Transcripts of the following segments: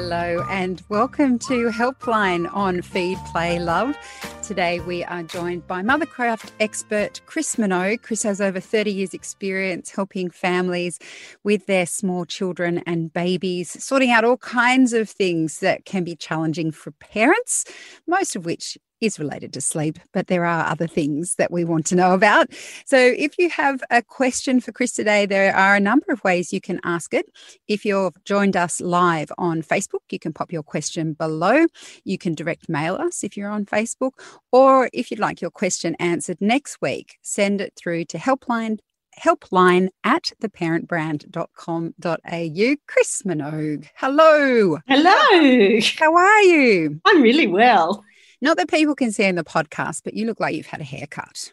Hello, and welcome to Helpline on Feed, Play, Love. Today we are joined by Mothercraft expert Chris Minogue. Chris has over 30 years' experience helping families with their small children and babies, sorting out all kinds of things that can be challenging for parents, most of which is related to sleep, but there are other things that we want to know about. So, if you have a question for Chris today, there are a number of ways you can ask it. If you've joined us live on Facebook, you can pop your question below. You can direct mail us if you're on Facebook, or if you'd like your question answered next week, send it through to helpline helpline at theparentbrand.com.au. Chris Minogue, hello. Hello. How are you? I'm really well. Not that people can see in the podcast, but you look like you've had a haircut.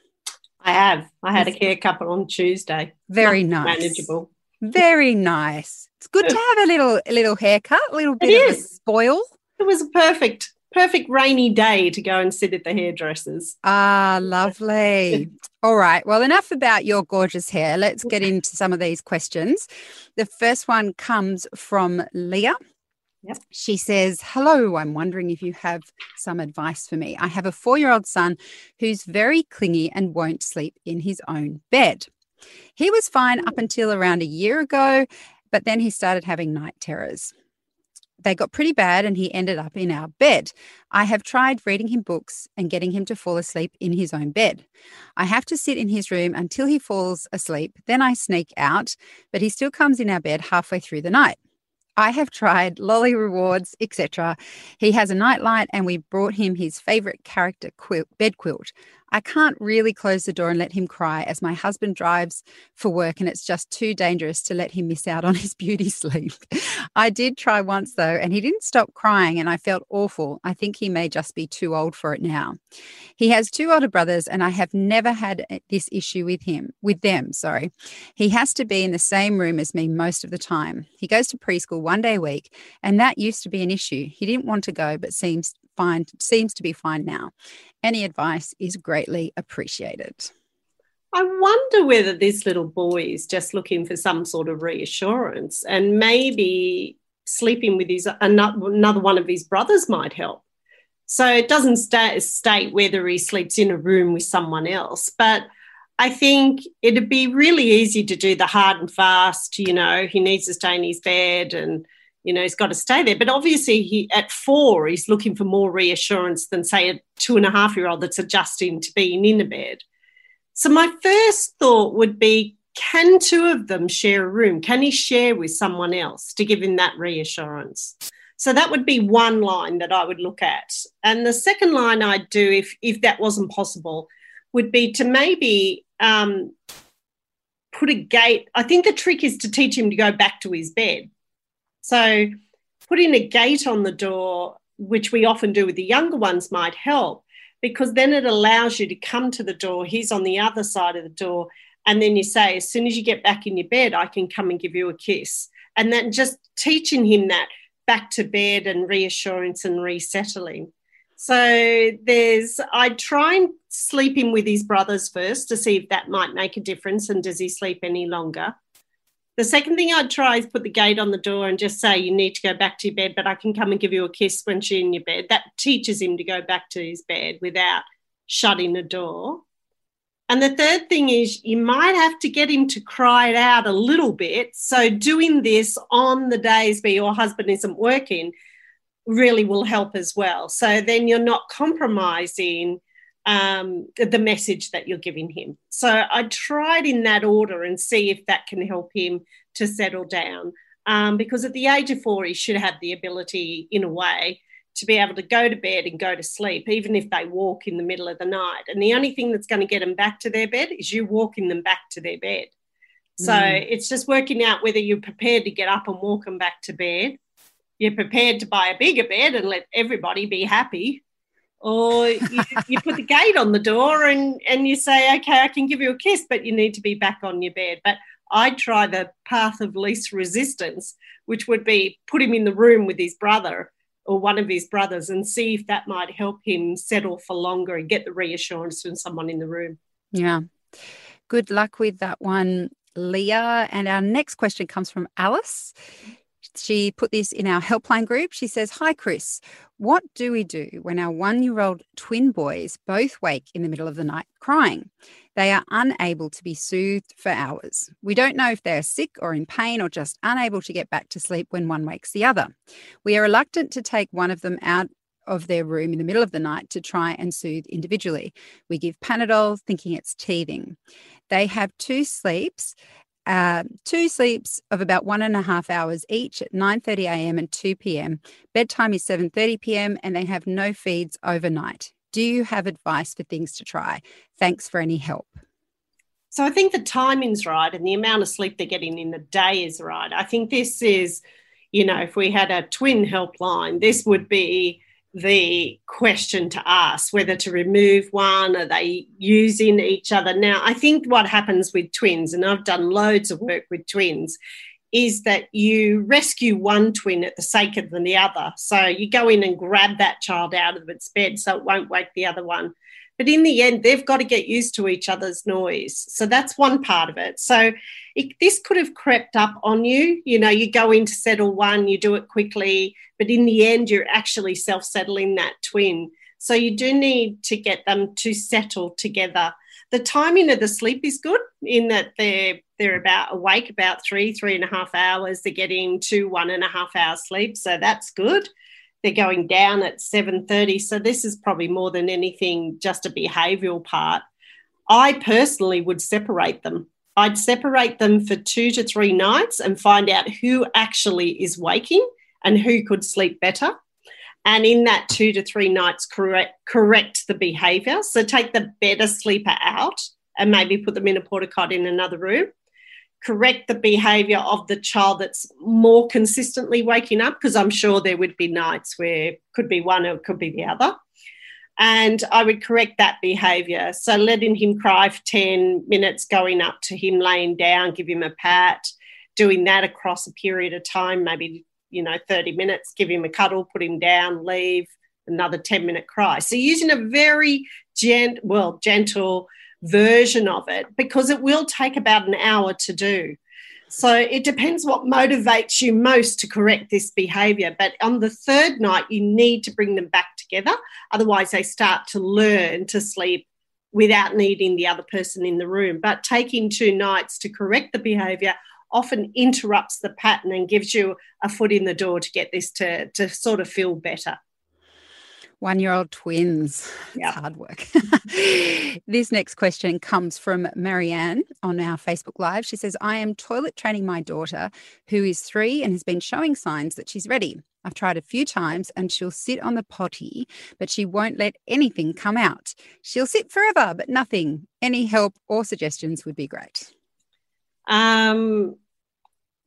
I have. I had a haircut on Tuesday. Very nice. Manageable. Very nice. It's good to have a little a little haircut, a little bit It of a is. spoil. It was a perfect, perfect rainy day to go and sit at the hairdressers. Ah, lovely. All right. Well, enough about your gorgeous hair. Let's get into some of these questions. The first one comes from Leah. Yep. She says, Hello, I'm wondering if you have some advice for me. I have a four year old son who's very clingy and won't sleep in his own bed. He was fine up until around a year ago, but then he started having night terrors. They got pretty bad and he ended up in our bed. I have tried reading him books and getting him to fall asleep in his own bed. I have to sit in his room until he falls asleep. Then I sneak out, but he still comes in our bed halfway through the night. I have tried lolly rewards, etc. He has a nightlight and we brought him his favorite character quilt, bed quilt. I can't really close the door and let him cry as my husband drives for work and it's just too dangerous to let him miss out on his beauty sleep. I did try once though and he didn't stop crying and I felt awful. I think he may just be too old for it now. He has two older brothers and I have never had uh, this issue with him, with them, sorry. He has to be in the same room as me most of the time. He goes to preschool one day a week and that used to be an issue. He didn't want to go but seems fine seems to be fine now. Any advice is greatly appreciated. I wonder whether this little boy is just looking for some sort of reassurance, and maybe sleeping with his ano- another one of his brothers might help. So it doesn't sta state whether he sleeps in a room with someone else, but I think it'd be really easy to do the hard and fast. You know, he needs to stay in his bed, and you know he's got to stay there. But obviously, he at four, he's looking for more reassurance than say a two and a half year old that's adjusting to being in a bed. So my first thought would be can two of them share a room? Can he share with someone else to give him that reassurance? So that would be one line that I would look at. And the second line I'd do if if that wasn't possible would be to maybe um, put a gate. I think the trick is to teach him to go back to his bed. So putting a gate on the door, which we often do with the younger ones, might help because then it allows you to come to the door. He's on the other side of the door. And then you say, as soon as you get back in your bed, I can come and give you a kiss. And then just teaching him that back to bed and reassurance and resettling. So there's, I try and sleep him with his brothers first to see if that might make a difference and does he sleep any longer. The second thing I'd try is put the gate on the door and just say, you need to go back to your bed, but I can come and give you a kiss when she's in your bed. That teaches him to go back to his bed without shutting the door. And the third thing is you might have to get him to cry it out a little bit. So doing this on the days where your husband isn't working really will help as well. So then you're not compromising um, the message that you're giving him. So I tried in that order and see if that can help him to settle down. Um, because at the age of four, he should have the ability, in a way, to be able to go to bed and go to sleep, even if they walk in the middle of the night. And the only thing that's going to get them back to their bed is you walking them back to their bed. So Mm. it's just working out whether you're prepared to get up and walk them back to bed. You're prepared to buy a bigger bed and let everybody be happy. Or you, you put the gate on the door and, and you say, okay, I can give you a kiss, but you need to be back on your bed. But I try the path of least resistance, which would be put him in the room with his brother or one of his brothers and see if that might help him settle for longer and get the reassurance from someone in the room. Yeah. Good luck with that one, Leah. And our next question comes from Alice. She put this in our helpline group. She says, Hi, Chris. What do we do when our one year old twin boys both wake in the middle of the night crying? They are unable to be soothed for hours. We don't know if they are sick or in pain or just unable to get back to sleep when one wakes the other. We are reluctant to take one of them out of their room in the middle of the night to try and soothe individually. We give Panadol thinking it's teething. They have two sleeps uh, two sleeps of about one and a half hours each at 9.30 a.m. and 2 p.m. Bedtime is 7.30 p.m. and they have no feeds overnight. Do you have advice for things to try? Thanks for any help. So I think the timing's right and the amount of sleep they're getting in the day is right. I think this is, you know, if we had a twin helpline, this would be the question to ask whether to remove one are they using each other? Now i think what happens with twins and i've done loads of work with twins is that you rescue one twin at the sake of the other. So you go in and grab that child out of its bed so it won't wake the other one but in the end, they've got to get used to each other's noise. So that's one part of it. So it, this could have crept up on you. You know, you go in to settle one, you do it quickly, but in the end, you're actually self settling that twin. So you do need to get them to settle together. The timing of the sleep is good in that they're they're about awake about three, three and a half hours. They're getting two, one and a half hour sleep. So that's good they're going down at 7.30 so this is probably more than anything just a behavioural part. I personally would separate them. I'd separate them for two to three nights and find out who actually is waking and who could sleep better. And in that two to three nights correct correct the behavior. So take the better sleeper out and maybe put them in a porta cot in another room correct the behavior of the child that's more consistently waking up because i'm sure there would be nights where could be one or could be the other. And i would correct that behavior so letting him cry for 10 minutes going up to him laying down give him a pat doing that across a period of time maybe you know 30 minutes give him a cuddle put him down leave another 10 minute cry. So using a very gent well gentle version of it because it will take about an hour to do. So it depends what motivates you most to correct this behavior. But on the third night, you need to bring them back together. Otherwise, they start to learn to sleep without needing the other person in the room. But taking two nights to correct the behavior often interrupts the pattern and gives you a foot in the door to get this to, to sort of feel better. One year old twins. Yeah. It's hard work. this next question comes from Marianne on our Facebook Live. She says, I am toilet training my daughter, who is three and has been showing signs that she's ready. I've tried a few times and she'll sit on the potty, but she won't let anything come out. She'll sit forever, but nothing. Any help or suggestions would be great. Um,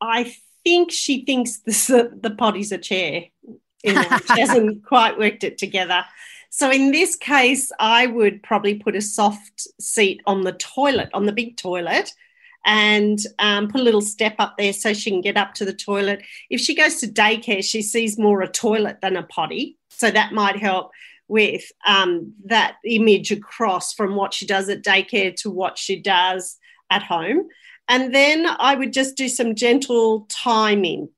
I think she thinks the, the potty's a chair you know, she hasn't quite worked it together. So in this case, I would probably put a soft seat on the toilet, on the big toilet, and um, put a little step up there so she can get up to the toilet. If she goes to daycare, she sees more a toilet than a potty. So that might help with um, that image across from what she does at daycare to what she does at home. And then I would just do some gentle timing.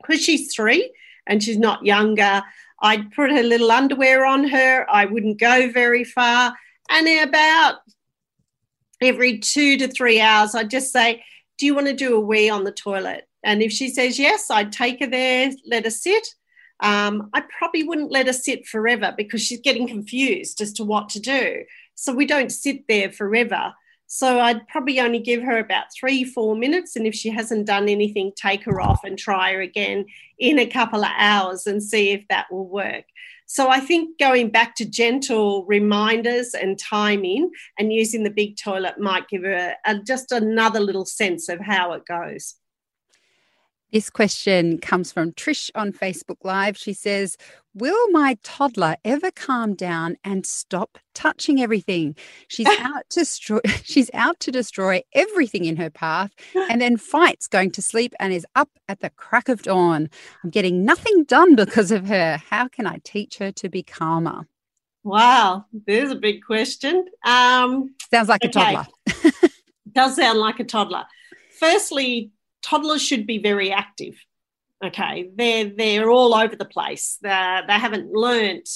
Because she's three, and she's not younger. I'd put a little underwear on her. I wouldn't go very far. And about every two to three hours, I'd just say, Do you want to do a wee on the toilet? And if she says yes, I'd take her there, let her sit. Um, I probably wouldn't let her sit forever because she's getting confused as to what to do. So we don't sit there forever. So I'd probably only give her about three, four minutes. And if she hasn't done anything, take her off and try her again in a couple of hours and see if that will work. So I think going back to gentle reminders and timing and using the big toilet might give her a, just another little sense of how it goes. This question comes from Trish on Facebook Live. She says, Will my toddler ever calm down and stop touching everything? She's out to destroy she's out to destroy everything in her path and then fights going to sleep and is up at the crack of dawn. I'm getting nothing done because of her. How can I teach her to be calmer? Wow, there's a big question. Um, Sounds like okay. a toddler. Does sound like a toddler. Firstly, toddlers should be very active. Okay, they're they're all over the place. They're, they haven't learnt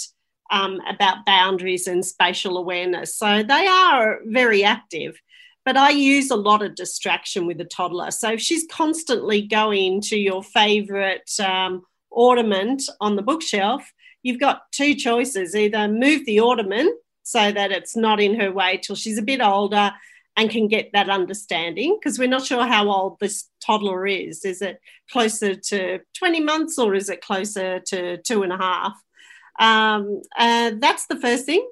um, about boundaries and spatial awareness, so they are very active. But I use a lot of distraction with a toddler. So if she's constantly going to your favourite um, ornament on the bookshelf, you've got two choices: either move the ornament so that it's not in her way till she's a bit older and can get that understanding because we're not sure how old this toddler is. Is it closer to 20 months or is it closer to two and a half? Um, uh, that's the first thing.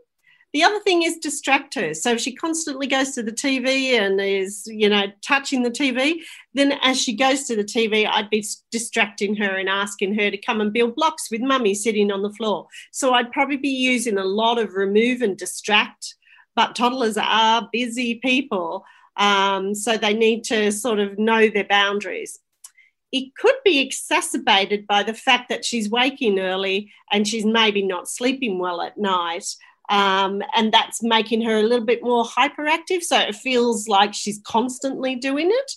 The other thing is distract her. So if she constantly goes to the TV and is, you know, touching the TV, then as she goes to the TV, I'd be distracting her and asking her to come and build blocks with mummy sitting on the floor. So I'd probably be using a lot of remove and distract but toddlers are busy people. Um, so they need to sort of know their boundaries. It could be exacerbated by the fact that she's waking early and she's maybe not sleeping well at night. Um, and that's making her a little bit more hyperactive. So it feels like she's constantly doing it.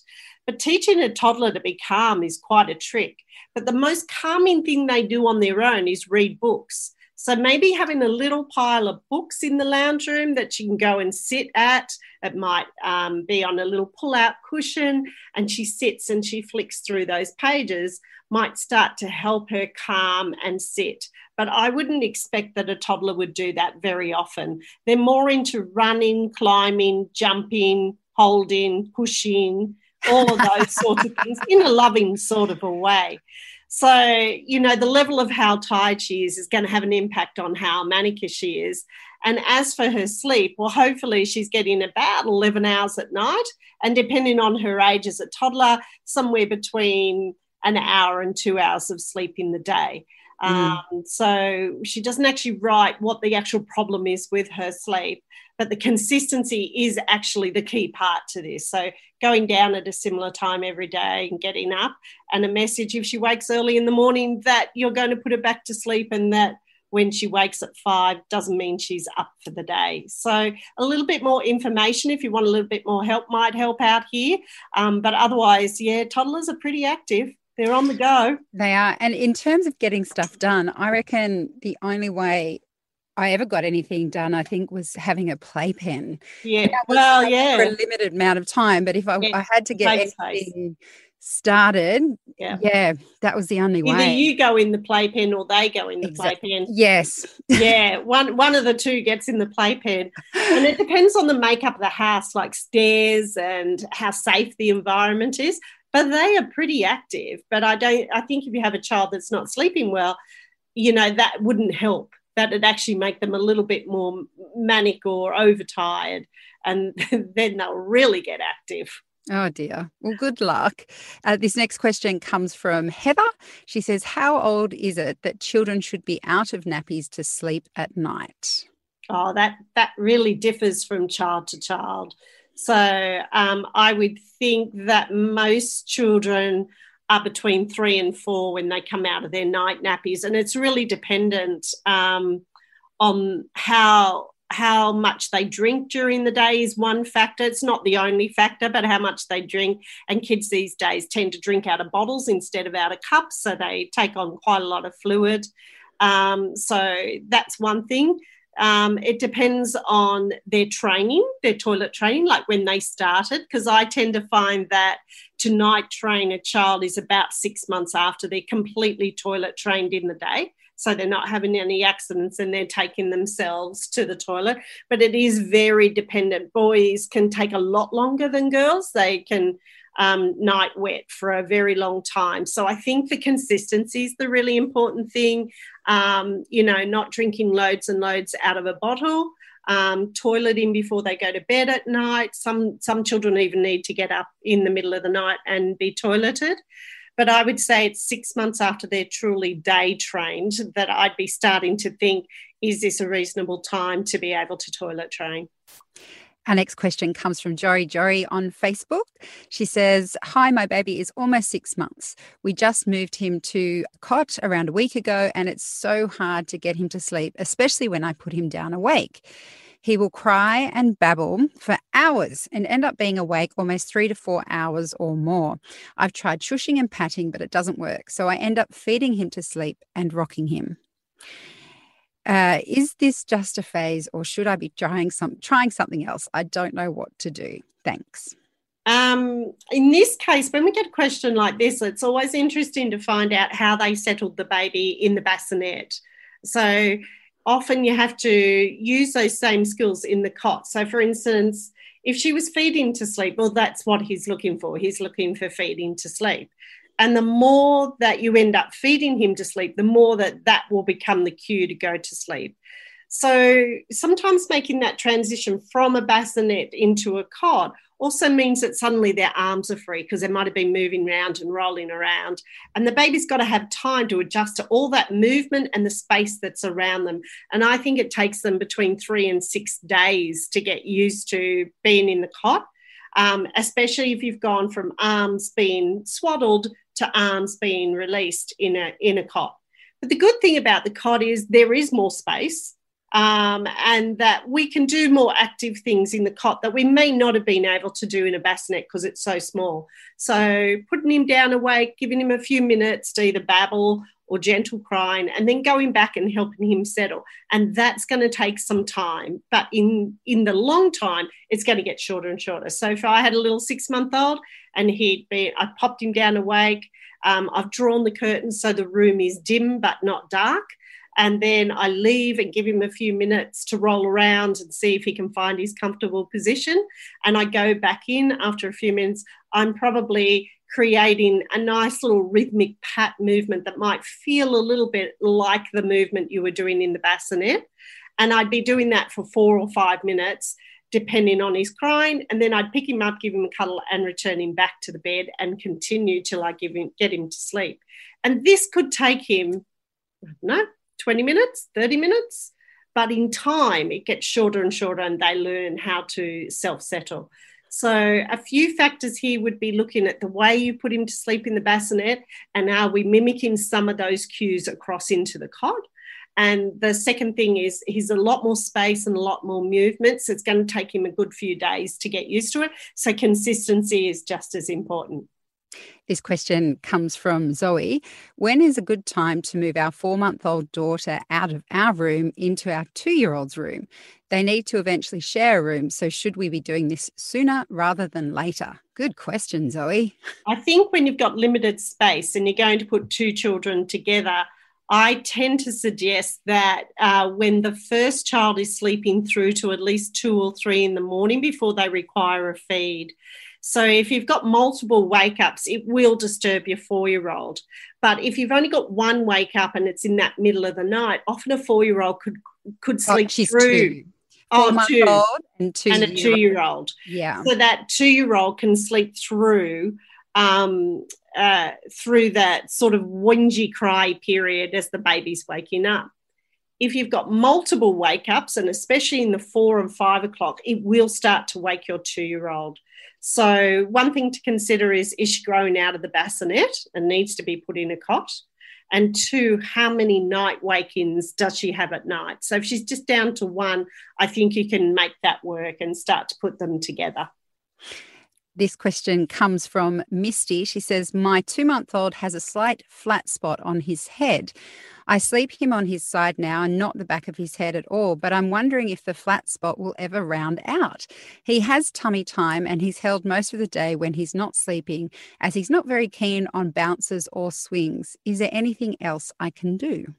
But teaching a toddler to be calm is quite a trick. But the most calming thing they do on their own is read books. So maybe having a little pile of books in the lounge room that she can go and sit at. It might um, be on a little pull out cushion, and she sits and she flicks through those pages, might start to help her calm and sit. But I wouldn't expect that a toddler would do that very often. They're more into running, climbing, jumping, holding, pushing, all of those sorts of things in a loving sort of a way. So, you know, the level of how tired she is is going to have an impact on how manicure she is. And as for her sleep, well, hopefully she's getting about 11 hours at night. And depending on her age as a toddler, somewhere between an hour and two hours of sleep in the day. Mm. Um, so she doesn't actually write what the actual problem is with her sleep but the consistency is actually the key part to this. So going down at a similar time every day and getting up, and a message if she wakes early in the morning that you're going to put her back to sleep and that when she wakes at five doesn't mean she's up for the day. So, a little bit more information if you want a little bit more help might help out here. Um, but otherwise, yeah, toddlers are pretty active. They're on the go. They are. And in terms of getting stuff done, I reckon the only way I ever got anything done, I think, was having a playpen. Yeah. Well, yeah. For a limited amount of time. But if I, yeah. I had to get anything started, yeah. yeah, that was the only Either way. Either you go in the playpen or they go in the exactly. playpen. Yes. yeah. One one of the two gets in the playpen. And it depends on the makeup of the house, like stairs and how safe the environment is. But they are pretty active. But I don't I think if you have a child that's not sleeping well, you know, that wouldn't help that it actually make them a little bit more manic or overtired and then they'll really get active Oh dear. Well, good luck. Uh, this next question comes from Heather. She says, How old is it that children should be out of nappies to sleep at night? Oh, that, that really differs from child to child. So um, I would think that most children are between three and four when they come out of their night nappies, and it's really dependent um, on how how much they drink during the day is one factor. It's not the only factor, but how much they drink. And kids these days tend to drink out of bottles instead of out of cups, so they take on quite a lot of fluid. Um, so that's one thing. Um, it depends on their training, their toilet training, like when they started, because I tend to find that to night train a child is about six months after they're completely toilet trained in the day. So they're not having any accidents and they're taking themselves to the toilet. But it is very dependent. Boys can take a lot longer than girls. They can um, night wet for a very long time. So I think the consistency is the really important thing. Um, you know, not drinking loads and loads out of a bottle. Um, toileting before they go to bed at night. Some some children even need to get up in the middle of the night and be toileted. But I would say it's six months after they're truly day trained that I'd be starting to think, is this a reasonable time to be able to toilet train? Our next question comes from Jory Jory on Facebook. She says, Hi, my baby is almost six months. We just moved him to a cot around a week ago, and it's so hard to get him to sleep, especially when I put him down awake. He will cry and babble for hours and end up being awake almost three to four hours or more. I've tried shushing and patting, but it doesn't work. So I end up feeding him to sleep and rocking him. Uh, is this just a phase or should I be trying some trying something else? I don't know what to do. Thanks. Um, in this case, when we get a question like this, it's always interesting to find out how they settled the baby in the bassinet. So often you have to use those same skills in the cot. So, for instance, if she was feeding to sleep, well, that's what he's looking for. He's looking for feeding to sleep. And the more that you end up feeding him to sleep, the more that that will become the cue to go to sleep. So sometimes making that transition from a bassinet into a cot also means that suddenly their arms are free because they might have been moving around and rolling around. And the baby's got to have time to adjust to all that movement and the space that's around them. And I think it takes them between three and six days to get used to being in the cot. Um, especially if you've gone from arms being swaddled to arms being released in a in a cot. But the good thing about the cot is there is more space um, and that we can do more active things in the cot that we may not have been able to do in a bassinet because it's so small. So putting him down awake, giving him a few minutes to either babble or gentle crying, and then going back and helping him settle. And that's going to take some time. But in in the long time, it's going to get shorter and shorter. So if I had a little six month old and he'd be, I popped him down awake. Um, I've drawn the curtains so the room is dim but not dark and then I leave and give him a few minutes to roll around and see if he can find his comfortable position. And I go back in after a few minutes. I'm probably creating a nice little rhythmic pat movement that might feel a little bit like the movement you were doing in the bassinet. And I'd be doing that for four or five minutes, depending on his crying. And then I'd pick him up, give him a cuddle, and return him back to the bed and continue till I give him, get him to sleep. And this could take him, know, 20 minutes, 30 minutes. But in time, it gets shorter and shorter, and they learn how to self settle. So, a few factors here would be looking at the way you put him to sleep in the bassinet and are we mimicking some of those cues across into the cot. And the second thing is he's a lot more space and a lot more movement. So, it's going to take him a good few days to get used to it. So, consistency is just as important. This question comes from Zoe. When is a good time to move our four month old daughter out of our room into our two year old's room? They need to eventually share a room. So, should we be doing this sooner rather than later? Good question, Zoe. I think when you've got limited space and you're going to put two children together, I tend to suggest that uh, when the first child is sleeping through to at least two or three in the morning before they require a feed, so if you've got multiple wake ups, it will disturb your four year old. But if you've only got one wake up and it's in that middle of the night, often a four year old could could oh, sleep oh, through. Two. Oh, two. and, two and a two year old. Yeah. So that two year old can sleep through um, uh, through that sort of whingy cry period as the baby's waking up. If you've got multiple wake ups, and especially in the four and five o'clock, it will start to wake your two year old. So, one thing to consider is is she growing out of the bassinet and needs to be put in a cot? And two, how many night wake ins does she have at night? So, if she's just down to one, I think you can make that work and start to put them together. This question comes from Misty. She says, My two month old has a slight flat spot on his head. I sleep him on his side now and not the back of his head at all, but I'm wondering if the flat spot will ever round out. He has tummy time and he's held most of the day when he's not sleeping, as he's not very keen on bounces or swings. Is there anything else I can do?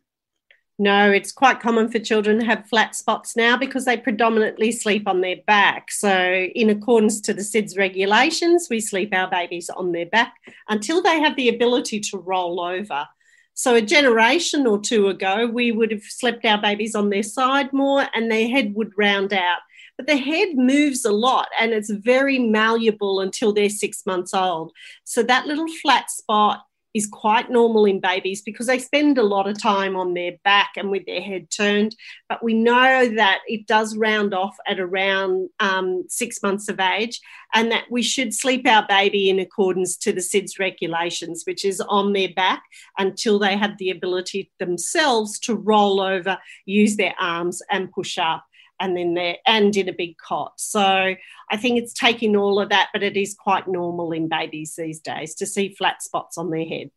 No, it's quite common for children to have flat spots now because they predominantly sleep on their back. So, in accordance to the SIDS regulations, we sleep our babies on their back until they have the ability to roll over. So, a generation or two ago, we would have slept our babies on their side more and their head would round out. But the head moves a lot and it's very malleable until they're six months old. So, that little flat spot is quite normal in babies because they spend a lot of time on their back and with their head turned. But we know that it does round off at around um, six months of age, and that we should sleep our baby in accordance to the SIDS regulations, which is on their back until they have the ability themselves to roll over, use their arms, and push up. And then there and in a big cot. So I think it's taking all of that, but it is quite normal in babies these days to see flat spots on their head.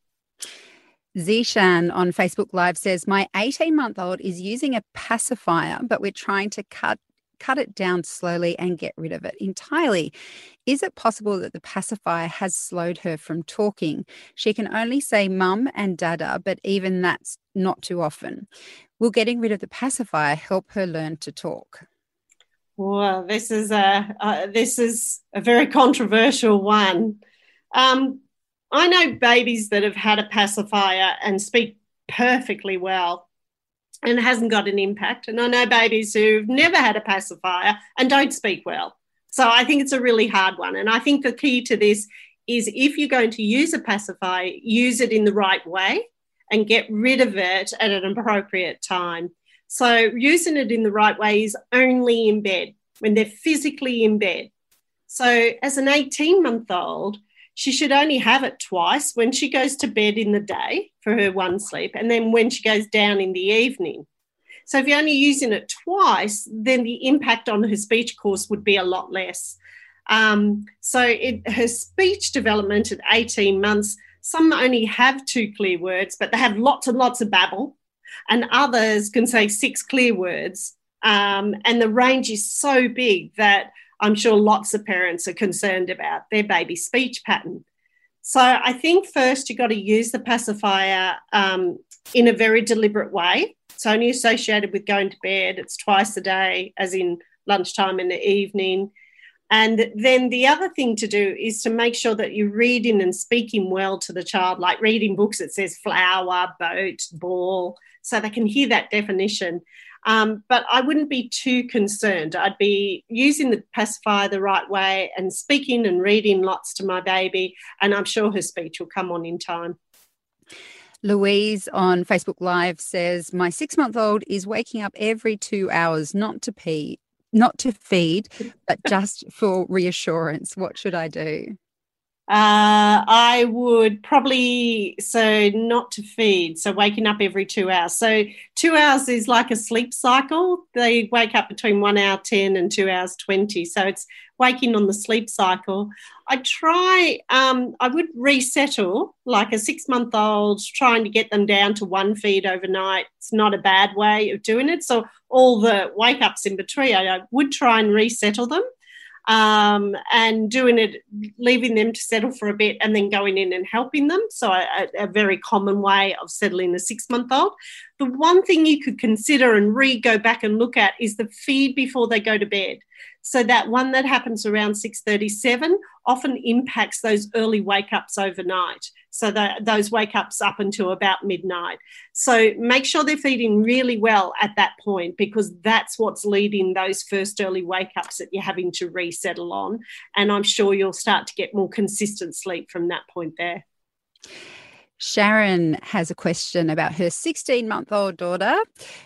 Zishan on Facebook Live says, My 18 month old is using a pacifier, but we're trying to cut cut it down slowly and get rid of it entirely. Is it possible that the pacifier has slowed her from talking? She can only say mum and dada, but even that's not too often. Will getting rid of the pacifier help her learn to talk? Well, this is a uh, this is a very controversial one. Um, I know babies that have had a pacifier and speak perfectly well and hasn't got an impact. And I know babies who've never had a pacifier and don't speak well. So I think it's a really hard one. And I think the key to this is if you're going to use a pacifier, use it in the right way and get rid of it at an appropriate time. So using it in the right way is only in bed when they're physically in bed. So as an 18 month old, she should only have it twice when she goes to bed in the day for her one sleep and then when she goes down in the evening. So if you're only using it twice, then the impact on her speech course would be a lot less. Um, so it, her speech development at 18 months, some only have two clear words, but they have lots and lots of babble, and others can say six clear words. Um, and the range is so big that I'm sure lots of parents are concerned about their baby's speech pattern. So I think first you've got to use the pacifier um, in a very deliberate way. It's only associated with going to bed. It's twice a day, as in lunchtime and the evening. And then the other thing to do is to make sure that you're reading and speaking well to the child, like reading books that says flower, boat, ball, so they can hear that definition. Um, but I wouldn't be too concerned. I'd be using the pacifier the right way and speaking and reading lots to my baby, and I'm sure her speech will come on in time. Louise on Facebook Live says, My six month old is waking up every two hours, not to pee, not to feed, but just for reassurance. What should I do? Uh, I would probably so not to feed, so waking up every two hours. So two hours is like a sleep cycle. They wake up between one hour ten and two hours twenty. So it's waking on the sleep cycle. I try. Um, I would resettle like a six month old, trying to get them down to one feed overnight. It's not a bad way of doing it. So all the wake ups in between, I would try and resettle them um, and doing it, leaving them to settle for a bit and then going in and helping them. So, a, a very common way of settling a six month old. The one thing you could consider and re go back and look at is the feed before they go to bed. So that one that happens around 6:37 often impacts those early wake ups overnight. So that those wake ups up until about midnight. So make sure they're feeding really well at that point because that's what's leading those first early wake ups that you're having to resettle on. And I'm sure you'll start to get more consistent sleep from that point there. Sharon has a question about her 16 month old daughter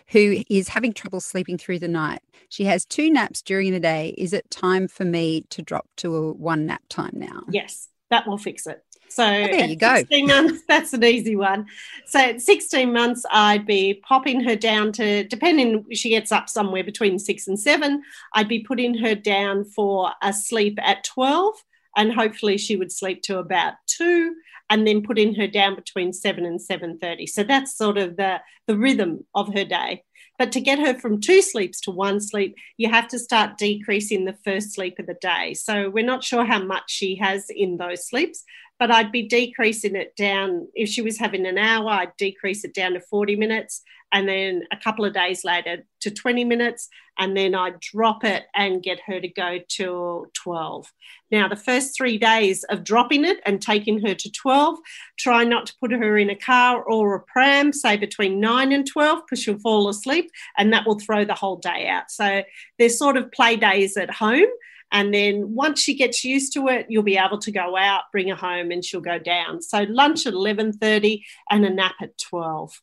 who is having trouble sleeping through the night. She has two naps during the day. Is it time for me to drop to a one nap time now? Yes, that will fix it. So oh, there you go. 16 months, that's an easy one. So at 16 months, I'd be popping her down to, depending, she gets up somewhere between six and seven, I'd be putting her down for a sleep at 12 and hopefully she would sleep to about two and then putting her down between 7 and 7.30 so that's sort of the, the rhythm of her day. But to get her from two sleeps to one sleep you have to start decreasing the first sleep of the day. So we're not sure how much she has in those sleeps but I'd be decreasing it down. If she was having an hour, I'd decrease it down to 40 minutes and then a couple of days later to 20 minutes. And then I'd drop it and get her to go to 12. Now, the first three days of dropping it and taking her to 12, try not to put her in a car or a pram, say between 9 and 12, because she'll fall asleep and that will throw the whole day out. So there's sort of play days at home and then once she gets used to it, you'll be able to go out, bring her home, and she'll go down. So lunch at eleven thirty and a nap at twelve.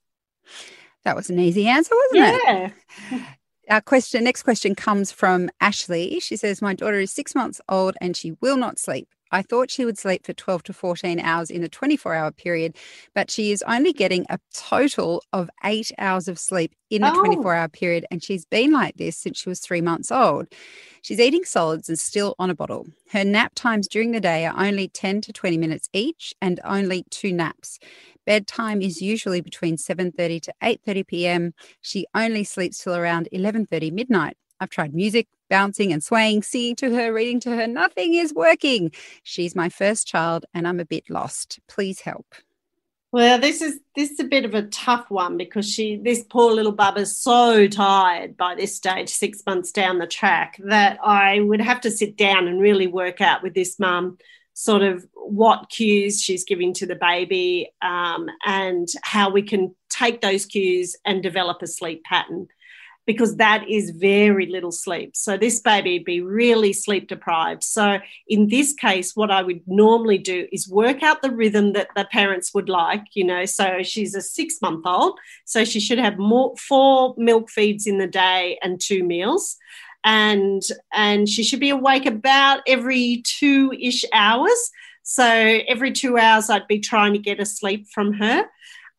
That was an easy answer, wasn't it? yeah. it? Our question, next question comes from Ashley. She says, My daughter is six months old and she will not sleep. I thought she would sleep for 12 to 14 hours in a 24 hour period, but she is only getting a total of eight hours of sleep in the 24 hour period. And she's been like this since she was three months old. She's eating solids and still on a bottle. Her nap times during the day are only 10 to 20 minutes each and only two naps. Bedtime is usually between 7:30 to 8:30 p.m. She only sleeps till around 11:30 midnight. I've tried music, bouncing and swaying, singing to her, reading to her. Nothing is working. She's my first child and I'm a bit lost. Please help. Well, this is this is a bit of a tough one because she this poor little bub is so tired by this stage, six months down the track, that I would have to sit down and really work out with this mum sort of what cues she's giving to the baby um, and how we can take those cues and develop a sleep pattern because that is very little sleep. So this baby would be really sleep deprived. So in this case, what I would normally do is work out the rhythm that the parents would like, you know. So she's a six month old. So she should have more four milk feeds in the day and two meals. And and she should be awake about every two-ish hours. So every two hours I'd be trying to get a sleep from her.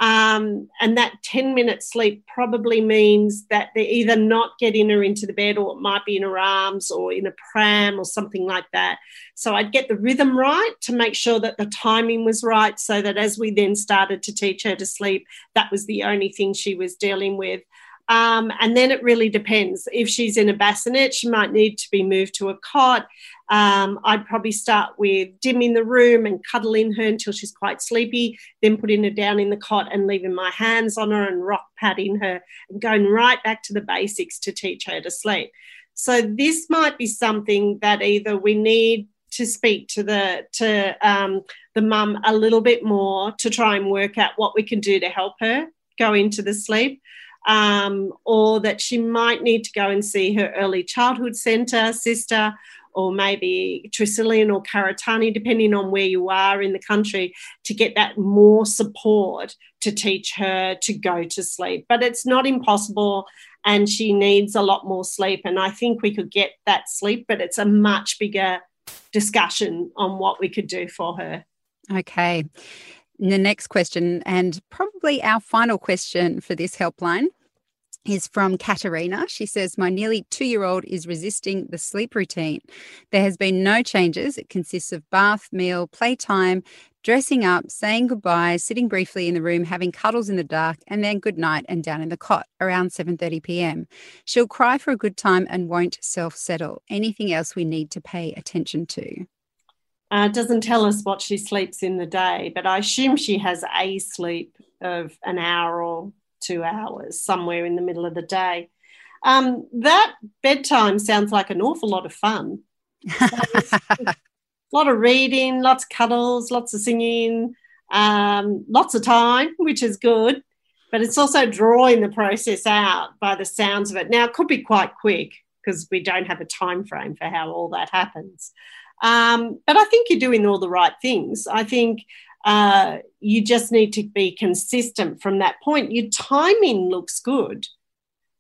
Um, and that 10 minute sleep probably means that they're either not getting her into the bed or it might be in her arms or in a pram or something like that. So I'd get the rhythm right to make sure that the timing was right so that as we then started to teach her to sleep, that was the only thing she was dealing with. Um, and then it really depends. If she's in a bassinet, she might need to be moved to a cot. Um, I'd probably start with dimming the room and cuddling her until she's quite sleepy, then putting her down in the cot and leaving my hands on her and rock patting her and going right back to the basics to teach her to sleep. So this might be something that either we need to speak to the to um, the mum a little bit more to try and work out what we can do to help her go into the sleep um, or that she might need to go and see her early childhood centre sister or maybe Tresillian or Karitane, depending on where you are in the country, to get that more support to teach her to go to sleep. But it's not impossible, and she needs a lot more sleep. And I think we could get that sleep, but it's a much bigger discussion on what we could do for her. Okay. The next question, and probably our final question for this helpline, is from Katerina. She says, My nearly two year old is resisting the sleep routine. There has been no changes. It consists of bath, meal, playtime, dressing up, saying goodbye, sitting briefly in the room, having cuddles in the dark, and then good night and down in the cot around 7:30 p.m. She'll cry for a good time and won't self-settle. Anything else we need to pay attention to? Uh, doesn't tell us what she sleeps in the day, but I assume she has a sleep of an hour or two hours, somewhere in the middle of the day. Um, that bedtime sounds like an awful lot of fun. a lot of reading, lots of cuddles, lots of singing, um, lots of time, which is good. But it's also drawing the process out by the sounds of it. Now, it could be quite quick because we don't have a time frame for how all that happens. Um, but I think you're doing all the right things. I think uh, you just need to be consistent from that point. Your timing looks good.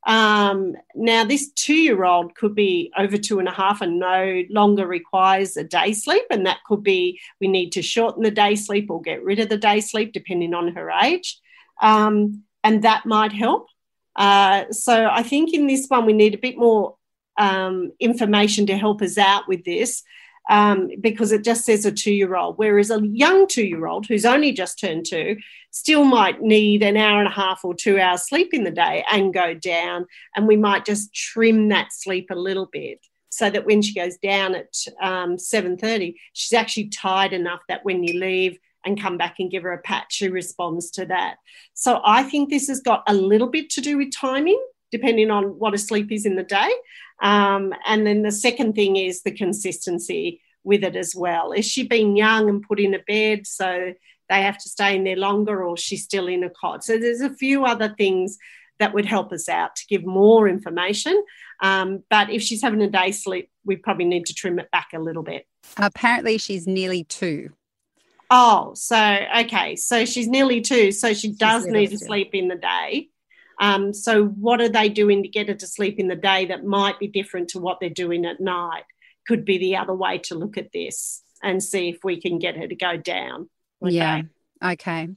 Um, now, this two year old could be over two and a half and no longer requires a day sleep. And that could be we need to shorten the day sleep or get rid of the day sleep, depending on her age. Um, and that might help. Uh, so I think in this one, we need a bit more um, information to help us out with this um, because it just says a two year old. Whereas a young two year old who's only just turned two still might need an hour and a half or two hours sleep in the day and go down. And we might just trim that sleep a little bit so that when she goes down at um, 7.30 she's actually tired enough that when you leave and come back and give her a pat she responds to that so i think this has got a little bit to do with timing depending on what a sleep is in the day um, and then the second thing is the consistency with it as well. Is she being young and put in a bed so they have to stay in there longer, or she's still in a cot? So there's a few other things that would help us out to give more information. Um, but if she's having a day sleep, we probably need to trim it back a little bit. Apparently, she's nearly two. Oh, so okay. So she's nearly two. So she does need to sleep in the day. Um, so, what are they doing to get her to sleep in the day that might be different to what they're doing at night? Could be the other way to look at this. and see if we can get her to go down. Okay? Yeah. Okay.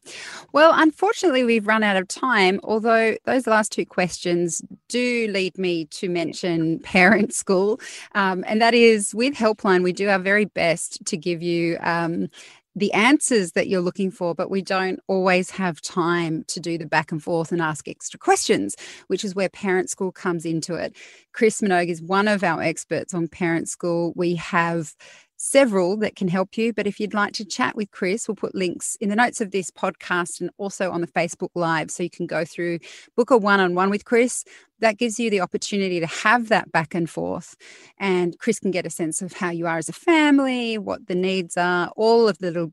Well, unfortunately, we've run out of time, although those last two questions do lead me to mention Parent School. Um, and that is with Helpline, we do our very best to give you um, the answers that you're looking for, but we don't always have time to do the back and forth and ask extra questions, which is where Parent School comes into it. Chris Minogue is one of our experts on Parent School. We have several that can help you. But if you'd like to chat with Chris, we'll put links in the notes of this podcast and also on the Facebook Live. So you can go through, book a one on one with Chris. That gives you the opportunity to have that back and forth. And Chris can get a sense of how you are as a family, what the needs are, all of the little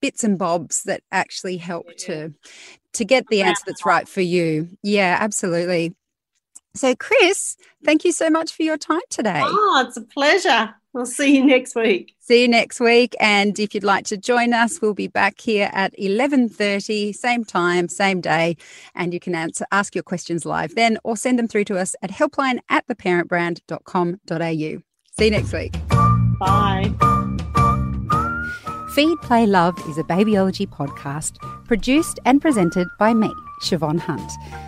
bits and bobs that actually help to to get the answer that's right for you. Yeah, absolutely. So, Chris, thank you so much for your time today. Oh, it's a pleasure. We'll see you next week. See you next week. And if you'd like to join us, we'll be back here at 11.30, same time, same day. And you can answer, ask your questions live then or send them through to us at helpline at theparentbrand.com.au. See you next week. Bye. Feed, Play, Love is a babyology podcast produced and presented by me, Siobhan Hunt.